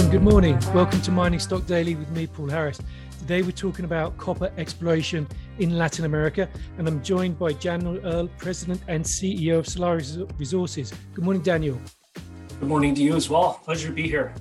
And good morning. Welcome to Mining Stock Daily with me, Paul Harris. Today we're talking about copper exploration in Latin America, and I'm joined by Daniel Earle, President and CEO of Solaris Resources. Good morning, Daniel. Good morning to you as well. Pleasure to be here.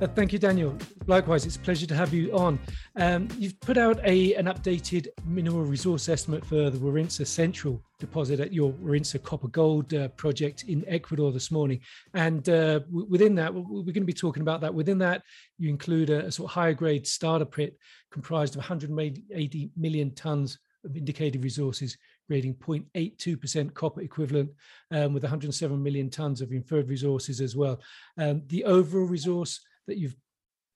Uh, thank you, Daniel. Likewise, it's a pleasure to have you on. Um, you've put out a an updated mineral resource estimate for the Warintza Central deposit at your Warintza Copper Gold uh, project in Ecuador this morning. And uh, w- within that, we're going to be talking about that. Within that, you include a, a sort of higher grade starter pit comprised of 180 million tons of indicated resources, grading 0.82% copper equivalent, um, with 107 million tons of inferred resources as well. Um, the overall resource that you've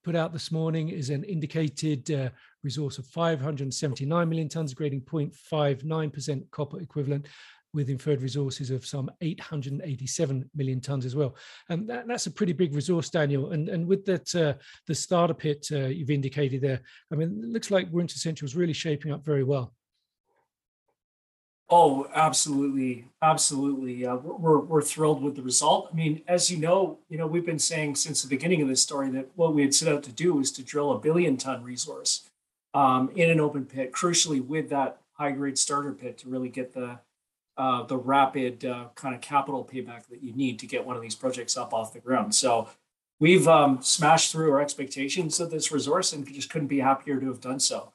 put out this morning is an indicated uh, resource of 579 million tons, grading 0.59% copper equivalent, with inferred resources of some 887 million tons as well. And that, that's a pretty big resource, Daniel. And, and with that, uh, the starter pit uh, you've indicated there, I mean, it looks like Warintza Central is really shaping up very well. Oh, absolutely, absolutely. Uh, we're we're thrilled with the result. I mean, as you know, you know we've been saying since the beginning of this story that what we had set out to do was to drill a billion ton resource um, in an open pit. Crucially, with that high grade starter pit to really get the uh, the rapid uh, kind of capital payback that you need to get one of these projects up off the ground. So we've um, smashed through our expectations of this resource, and just couldn't be happier to have done so.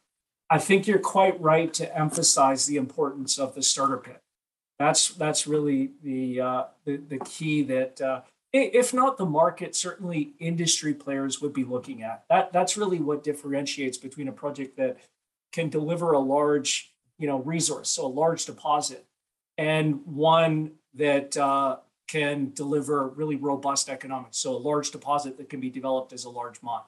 I think you're quite right to emphasize the importance of the starter pit. That's that's really the uh, the, the key that uh, if not the market, certainly industry players would be looking at. That that's really what differentiates between a project that can deliver a large you know resource, so a large deposit, and one that uh, can deliver really robust economics, so a large deposit that can be developed as a large mine.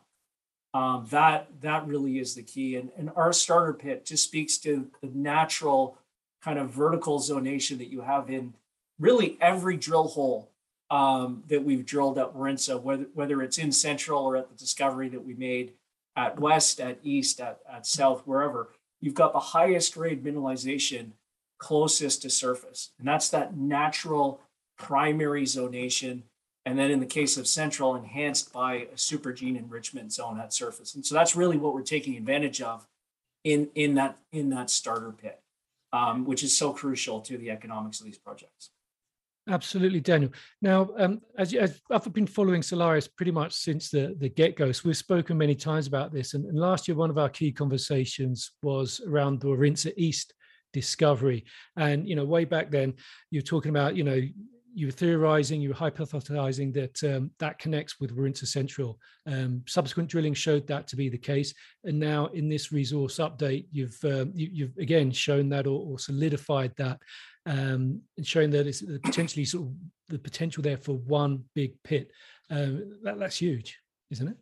Um, that that really is the key. And, and our starter pit just speaks to the natural kind of vertical zonation that you have in really every drill hole um, that we've drilled at Warintza, whether whether it's in central or at the discovery that we made at west, at east, at, at south, wherever, you've got the highest grade mineralization closest to surface. And that's that natural primary zonation and then in the case of Central, enhanced by a supergene enrichment zone at surface. And so that's really what we're taking advantage of in, in, that, in that starter pit, um, which is so crucial to the economics of these projects. Absolutely, Daniel. Now, um, as, as, I've been following Solaris pretty much since the, the get go, so we've spoken many times about this. And, and, last year, one of our key conversations was around the Warintza East discovery. And, you know, way back then, you're talking about, you know, you were theorizing, you were hypothesizing that um, that connects with Warintza Central. Um, subsequent drilling showed that to be the case, and now in this resource update, you've um, you, have again shown that or, or solidified that, um, and showing that it's potentially sort of the potential there for one big pit. Um, that, that's huge, isn't it?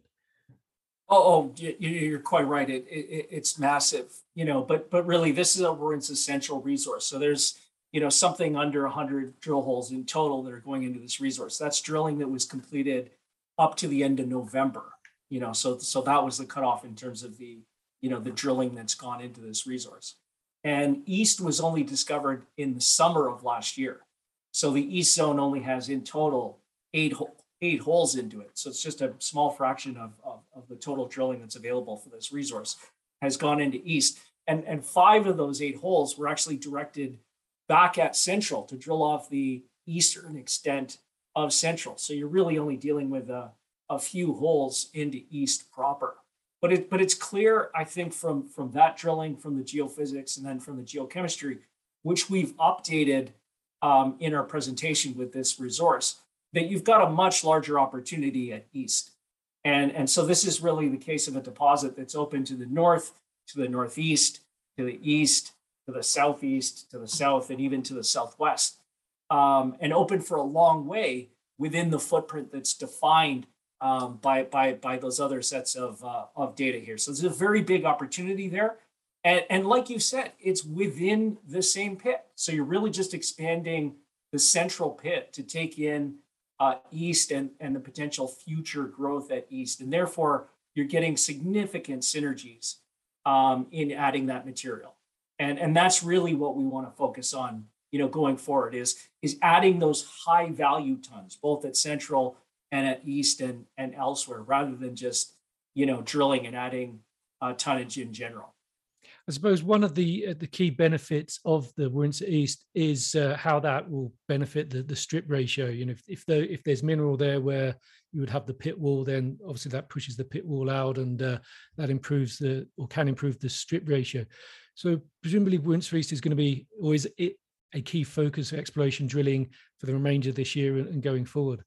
Oh, oh, you're quite right. It, it, it's massive, you know. But but really, this is a Warintza Central resource. So there's you know, something under 100 drill holes in total that are going into this resource. That's drilling that was completed up to the end of November. You know, so so that was the cutoff in terms of the you know the drilling that's gone into this resource. And East was only discovered in the summer of last year. So the East zone only has in total eight eight holes into it. So it's just a small fraction of, of, of the total drilling that's available for this resource has gone into East. And, and five of those eight holes were actually directed back at Central to drill off the eastern extent of Central. So you're really only dealing with a, a few holes into East proper. But it but it's clear, I think, from from that drilling, from the geophysics, and then from the geochemistry, which we've updated um, in our presentation with this resource, that you've got a much larger opportunity at East. And, and so this is really the case of a deposit that's open to the north, to the northeast, to the east, to the southeast, to the south, and even to the southwest, um, and open for a long way within the footprint that's defined um, by, by, by those other sets of, uh, of data here. So there's a very big opportunity there. And, and like you said, it's within the same pit. So you're really just expanding the central pit to take in uh, east and, and the potential future growth at east. And therefore, you're getting significant synergies um, in adding that material and and that's really what we want to focus on you know going forward is is adding those high value tons both at central and at East and, and elsewhere, rather than just, you know, drilling and adding uh, tonnage in general. I suppose one of the uh, the key benefits of the Warintza East is uh, how that will benefit the, the strip ratio. You know, if if, the, if there's mineral there where you would have the pit wall, then obviously that pushes the pit wall out, and uh, that improves the or can improve the strip ratio. So presumably, Warintza East is going to be, it a key focus of exploration drilling for the remainder of this year and going forward?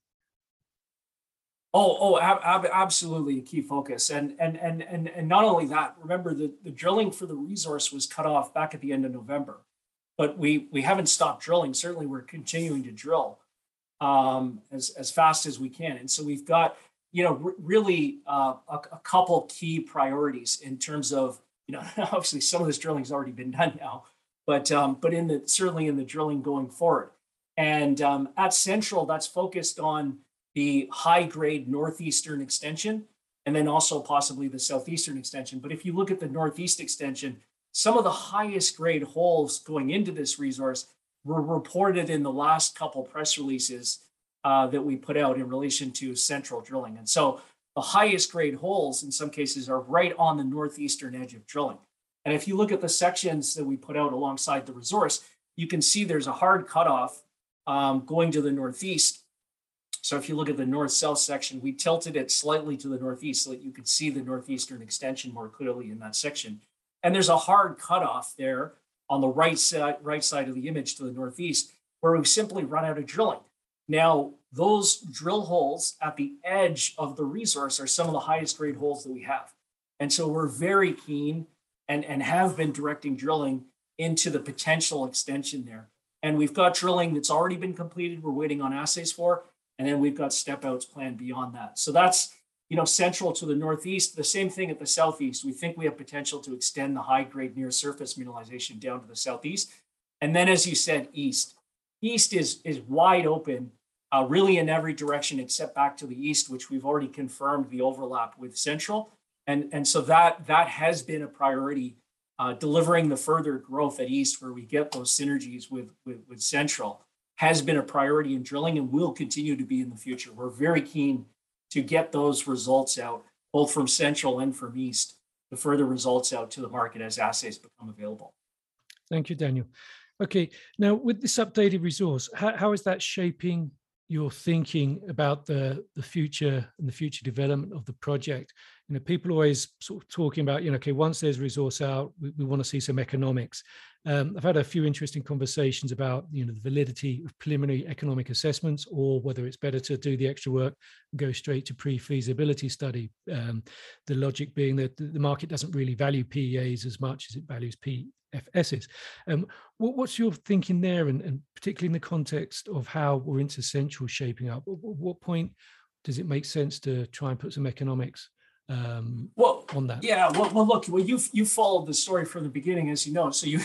Oh, oh, ab- absolutely a key focus, and and and and and not only that. Remember, the the drilling for the resource was cut off back at the end of November, but we we haven't stopped drilling. Certainly, we're continuing to drill um, as as fast as we can, and so we've got you know r- really uh, a, a couple key priorities in terms of you know obviously some of this drilling has already been done now, but um, but in the certainly in the drilling going forward, and um, at Central that's focused on the high grade northeastern extension, and then also possibly the southeastern extension. But if you look at the northeast extension, some of the highest grade holes going into this resource were reported in the last couple press releases uh, that we put out in relation to central drilling. And so the highest grade holes in some cases are right on the northeastern edge of drilling. And if you look at the sections that we put out alongside the resource, you can see there's a hard cutoff um, going to the northeast so if you look at the north-south section, we tilted it slightly to the northeast so that you could see the northeastern extension more clearly in that section. And there's a hard cutoff there on the right side, right side of the image to the northeast, where we've simply run out of drilling. Now, those drill holes at the edge of the resource are some of the highest grade holes that we have. And so we're very keen and, and have been directing drilling into the potential extension there. And we've got drilling that's already been completed, we're waiting on assays for, and then we've got step outs planned beyond that. So that's, you know, central to the northeast. The same thing at the southeast. We think we have potential to extend the high grade near surface mineralization down to the southeast. And then, as you said, east. East is, is wide open, uh, really in every direction except back to the east, which we've already confirmed the overlap with central. And, and so that, that has been a priority, uh, delivering the further growth at east where we get those synergies with, with, with central has been a priority in drilling and will continue to be in the future. We're very keen to get those results out, both from Central and from East, the further results out to the market as assays become available. Thank you, Daniel. Okay, now with this updated resource, how, how is that shaping your thinking about the the future and the future development of the project? You know, people always sort of talking about, you know, okay, once there's resource out, we, we want to see some economics. Um, I've had a few interesting conversations about you know the validity of preliminary economic assessments, or whether it's better to do the extra work and go straight to pre-feasibility study. Um, the logic being that the market doesn't really value PEAs as much as it values PFSs. Um, what, what's your thinking there, and, and, particularly in the context of how Warintza Central shaping up? What, what point does it make sense to try and put some economics um, well, on that. Yeah, well, well, look, well, you you followed the story from the beginning, as you know, so you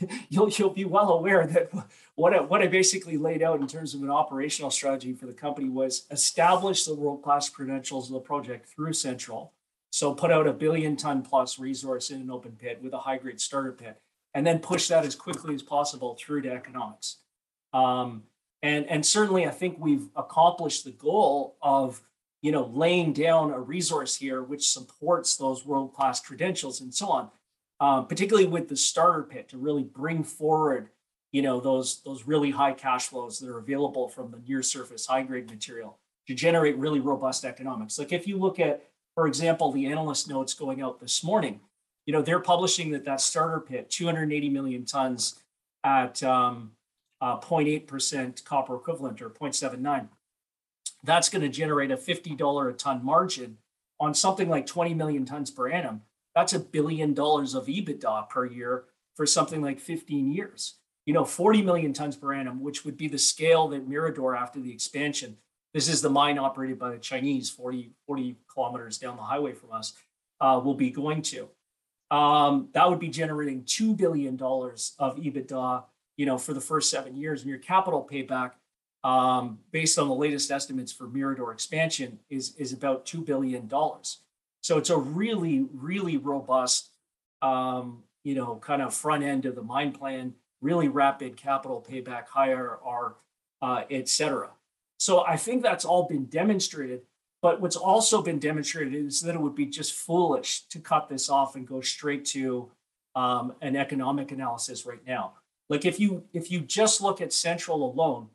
you'll you'll be well aware that what I, what I basically laid out in terms of an operational strategy for the company was establish the world class credentials of the project through Central. So put out a billion ton plus resource in an open pit with a high grade starter pit, and then push that as quickly as possible through to economics. Um, and and certainly, I think we've accomplished the goal of you know, laying down a resource here which supports those world-class credentials and so on, uh, particularly with the starter pit to really bring forward, you know, those those really high cash flows that are available from the near surface high grade material to generate really robust economics. Like if you look at, for example, the analyst notes going out this morning, you know, they're publishing that that starter pit, 280 million tons at um, uh, 0.8% copper equivalent or 0.79 that's going to generate a $50 a ton margin on something like 20 million tons per annum. That's a billion dollars of EBITDA per year for something like 15 years. You know, 40 million tons per annum, which would be the scale that Mirador after the expansion. This is the mine operated by the Chinese 40, 40 kilometers down the highway from us, uh, will be going to. Um, that would be generating $2 billion of EBITDA, you know, for the first seven years. And your capital payback um, based on the latest estimates for Mirador expansion, is, is about $2 billion. So it's a really, really robust, um, you know, kind of front end of the mine plan, really rapid capital payback, higher R, uh, et cetera. So I think that's all been demonstrated. But what's also been demonstrated is that it would be just foolish to cut this off and go straight to um, an economic analysis right now. Like if you if you just look at Central alone,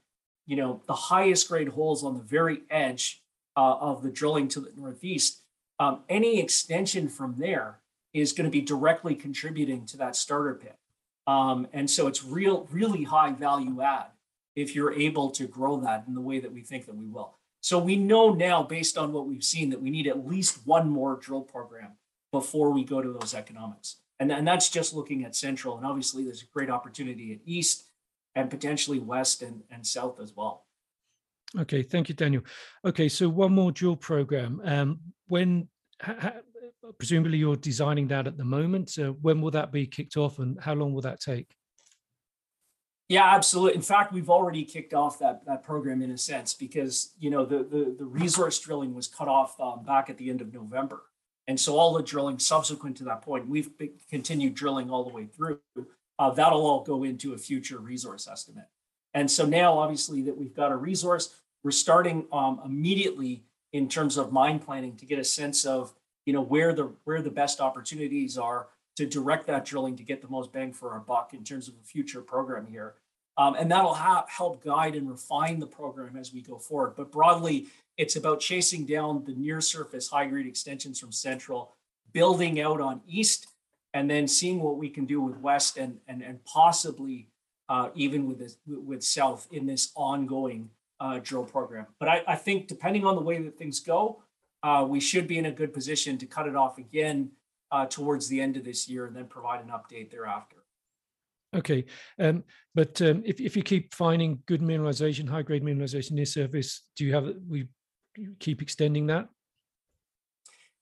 you know the highest grade holes on the very edge uh, of the drilling to the northeast, um, any extension from there is going to be directly contributing to that starter pit. Um, and so it's real, really high value add if you're able to grow that in the way that we think that we will. So we know now, based on what we've seen, that we need at least one more drill program before we go to those economics. And, and that's just looking at central. And obviously, there's a great opportunity at east and potentially west and, and south as well. Okay, thank you, Daniel. Okay, so one more dual program. Um, when ha, presumably you're designing that at the moment. So when will that be kicked off, and how long will that take? Yeah, absolutely. In fact, we've already kicked off that that program in a sense because you know the the, the resource drilling was cut off um, back at the end of November, and so all the drilling subsequent to that point, we've continued drilling all the way through. Uh, that'll all go into a future resource estimate. And so now, obviously, that we've got a resource, we're starting um, immediately in terms of mine planning to get a sense of you know where the where the best opportunities are to direct that drilling to get the most bang for our buck in terms of a future program here. Um, and that'll ha- help guide and refine the program as we go forward. But broadly, it's about chasing down the near surface high grade extensions from central, building out on east, and then seeing what we can do with west and and, and possibly uh, even with this, with south in this ongoing uh, drill program. But I, I, think depending on the way that things go, uh, we should be in a good position to cut it off again uh, towards the end of this year and then provide an update thereafter. Okay, um, but um, if, if you keep finding good mineralization, high grade mineralization near surface, do you have we keep extending that?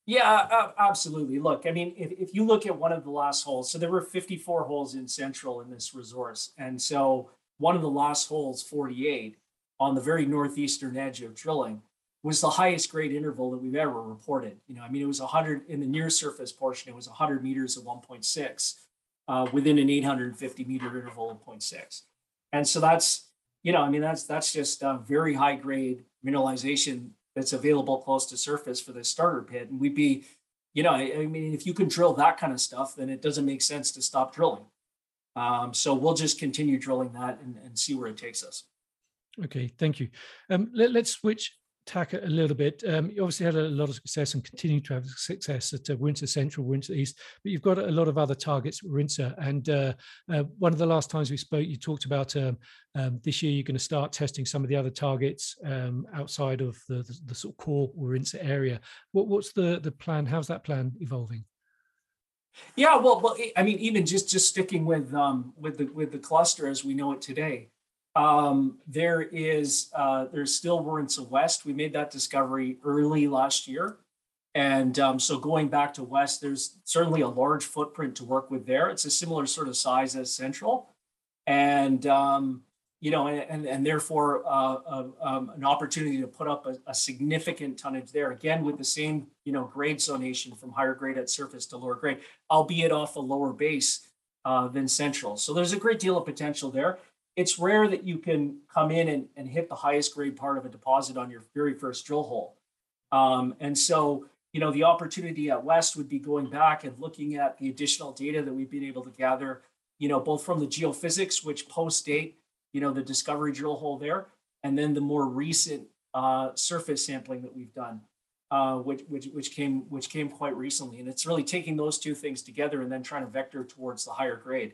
Yeah, uh, absolutely. Look, I mean, if, if you look at one of the last holes, so there were 54 holes in central in this resource. And so one of the last holes, 48, on the very northeastern edge of drilling, was the highest grade interval that we've ever reported. You know, I mean, it was 100 in the near surface portion, it was 100 meters of 1.6 uh, within an 850 meter interval of 0.6. And so that's, you know, I mean, that's that's just a very high grade mineralization that's available close to surface for the starter pit. And we'd be, you know, I, I mean, if you can drill that kind of stuff, then it doesn't make sense to stop drilling. Um, so we'll just continue drilling that and, and see where it takes us. Okay, thank you. Um, let, us switch tack it a little bit. Um, you obviously had a lot of success and continue to have success at uh, Warintza Central, Warintza East, but you've got a lot of other targets at Warintza. And uh, uh, one of the last times we spoke, you talked about um, um, this year you're going to start testing some of the other targets um, outside of the, the, the, sort of core Warintza area. What, what's the, the plan? How's that plan evolving? Yeah, well, well, I mean, even just just sticking with um, with the with the cluster as we know it today, um, there is uh, there's still Warintza West. We made that discovery early last year, and um, so going back to West, there's certainly a large footprint to work with there. It's a similar sort of size as Central, and um, you know, and and therefore uh, uh, um, an opportunity to put up a, a, significant tonnage there again with the same you know grade zonation from higher grade at surface to lower grade, albeit off a lower base uh, than Central. So there's a great deal of potential there it's rare that you can come in and, and hit the highest grade part of a deposit on your very first drill hole. Um, and so, you know, the opportunity at West would be going back and looking at the additional data that we've been able to gather, you know, both from the geophysics, which post date, you know, the discovery drill hole there, and then the more recent uh, surface sampling that we've done, uh, which, which, which came which came quite recently. And it's really taking those two things together and then trying to vector towards the higher grade.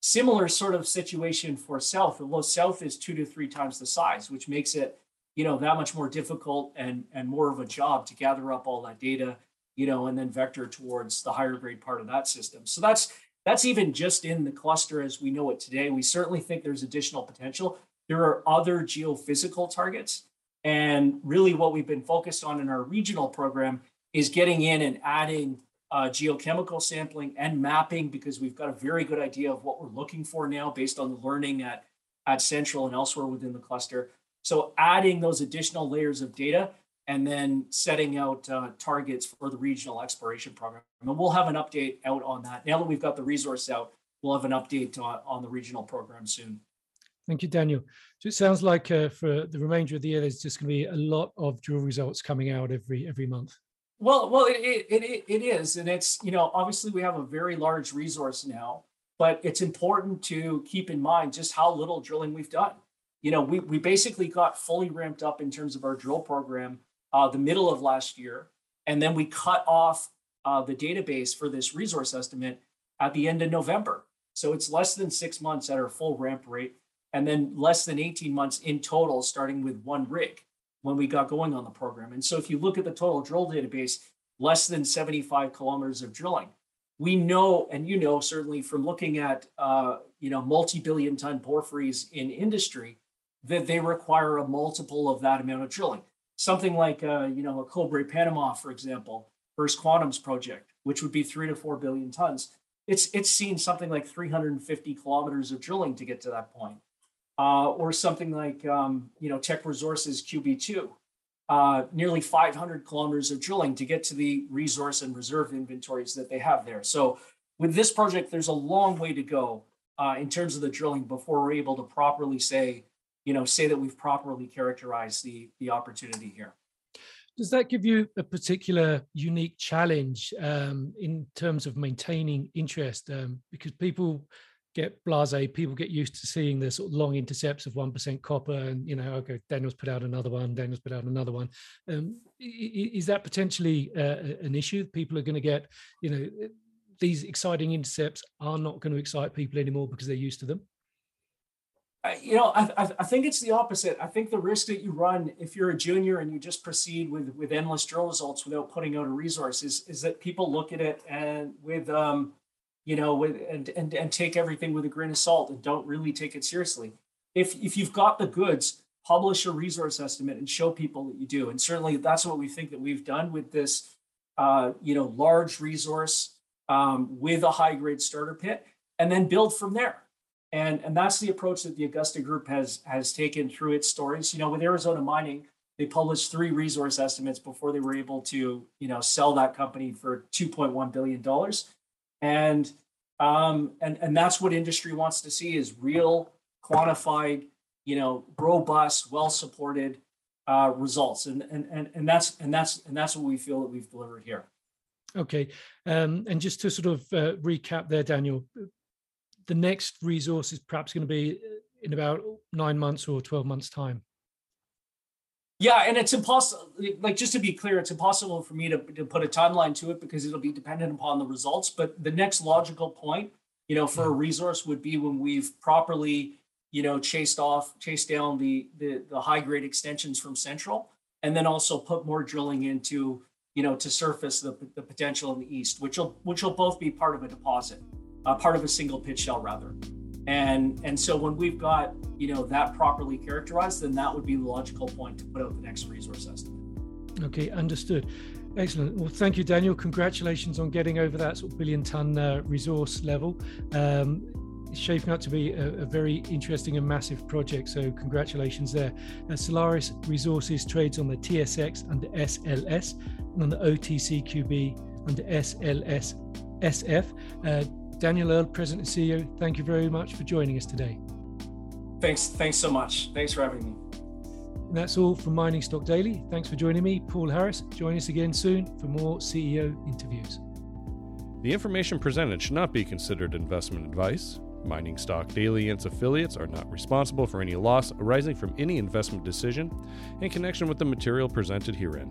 Similar sort of situation for South, although South is two to three times the size, which makes it, you know, that much more difficult and and more of a job to gather up all that data, you know, and then vector towards the higher grade part of that system. So that's that's even just in the cluster as we know it today. We certainly think there's additional potential. There are other geophysical targets. And really, what we've been focused on in our regional program is getting in and adding uh, geochemical sampling and mapping because we've got a very good idea of what we're looking for now based on the learning at, at Central and elsewhere within the cluster. So adding those additional layers of data and then setting out uh, targets for the regional exploration program. And we'll have an update out on that. Now that we've got the resource out, we'll have an update on, on the regional program soon. Thank you, Daniel. So it sounds like uh, for the remainder of the year, there's just going to be a lot of drill results coming out every every month. Well, well, it, it, it, it is. And it's, you know, obviously we have a very large resource now, but it's important to keep in mind just how little drilling we've done. You know, we, we basically got fully ramped up in terms of our drill program uh, the middle of last year. And then we cut off uh, the database for this resource estimate at the end of November. So it's less than six months at our full ramp rate, and then less than 18 months in total, starting with one rig when we got going on the program. And so if you look at the total drill database, less than 75 kilometers of drilling. We know, and you know, certainly from looking at, uh, you know, multi-billion ton porphyries in industry, that they require a multiple of that amount of drilling. Something like, uh, you know, a Cobre Panama, for example, First Quantum's project, which would be three to four billion tons. It's it's seen something like 350 kilometers of drilling to get to that point uh, or something like um, you know Teck Resources QB2, uh, nearly 500 kilometers of drilling to get to the resource and reserve inventories that they have there. So with this project, there's a long way to go uh, in terms of the drilling before we're able to properly say, you know, say that we've properly characterized the the opportunity here. Does that give you a particular unique challenge um, in terms of maintaining interest? Um, because people get blase. People get used to seeing the sort of long intercepts of one percent copper, and you know, okay, Daniel's put out another one. Daniel's put out another one. Um, is that potentially uh, an issue? People are going to get, you know, these exciting intercepts are not going to excite people anymore because they're used to them. You know, I, I think it's the opposite. I think the risk that you run if you're a junior and you just proceed with with endless drill results without putting out a resource is is that people look at it and with um, you know, and, and, and take everything with a grain of salt and don't really take it seriously. If, if you've got the goods, publish a resource estimate and show people that you do. And certainly that's what we think that we've done with this, uh, you know, large resource um, with a high grade starter pit and then build from there. And, and that's the approach that the Augusta Group has, has taken through its stories. You know, with Arizona Mining, they published three resource estimates before they were able to, you know, sell that company for $2.1 billion and um, and and that's what industry wants to see is real quantified you know robust well supported uh, results. And, and and and that's and that's and that's what we feel that we've delivered here. Okay um, and just to sort of uh, recap there daniel the next resource is perhaps going to be in about nine months or 12 months time yeah, and it's impossible. Like just to be clear, it's impossible for me to, to put a timeline to it because it'll be dependent upon the results. But the next logical point, you know, for a resource would be when we've properly, you know, chased off, chased down the the, the high grade extensions from Central, and then also put more drilling into, you know, to surface the, the potential in the east, which will which will both be part of a deposit, uh, part of a single pit shell rather. And and so when we've got you know that properly characterized, then that would be the logical point to put out the next resource estimate. Okay, understood. Excellent. Well, thank you, Daniel. Congratulations on getting over that sort of billion ton uh, resource level. Um, it's shaping up to be a, a, very interesting and massive project. So, congratulations there. Uh, Solaris Resources trades on the TSX under SLS and on the OTCQB under SLS SF. Uh, Daniel Earle, President and CEO, thank you very much for joining us today. Thanks. Thanks so much. Thanks for having me. And that's all from Mining Stock Daily. Thanks for joining me, Paul Harris. Join us again soon for more CEO interviews. The information presented should not be considered investment advice. Mining Stock Daily and its affiliates are not responsible for any loss arising from any investment decision in connection with the material presented herein.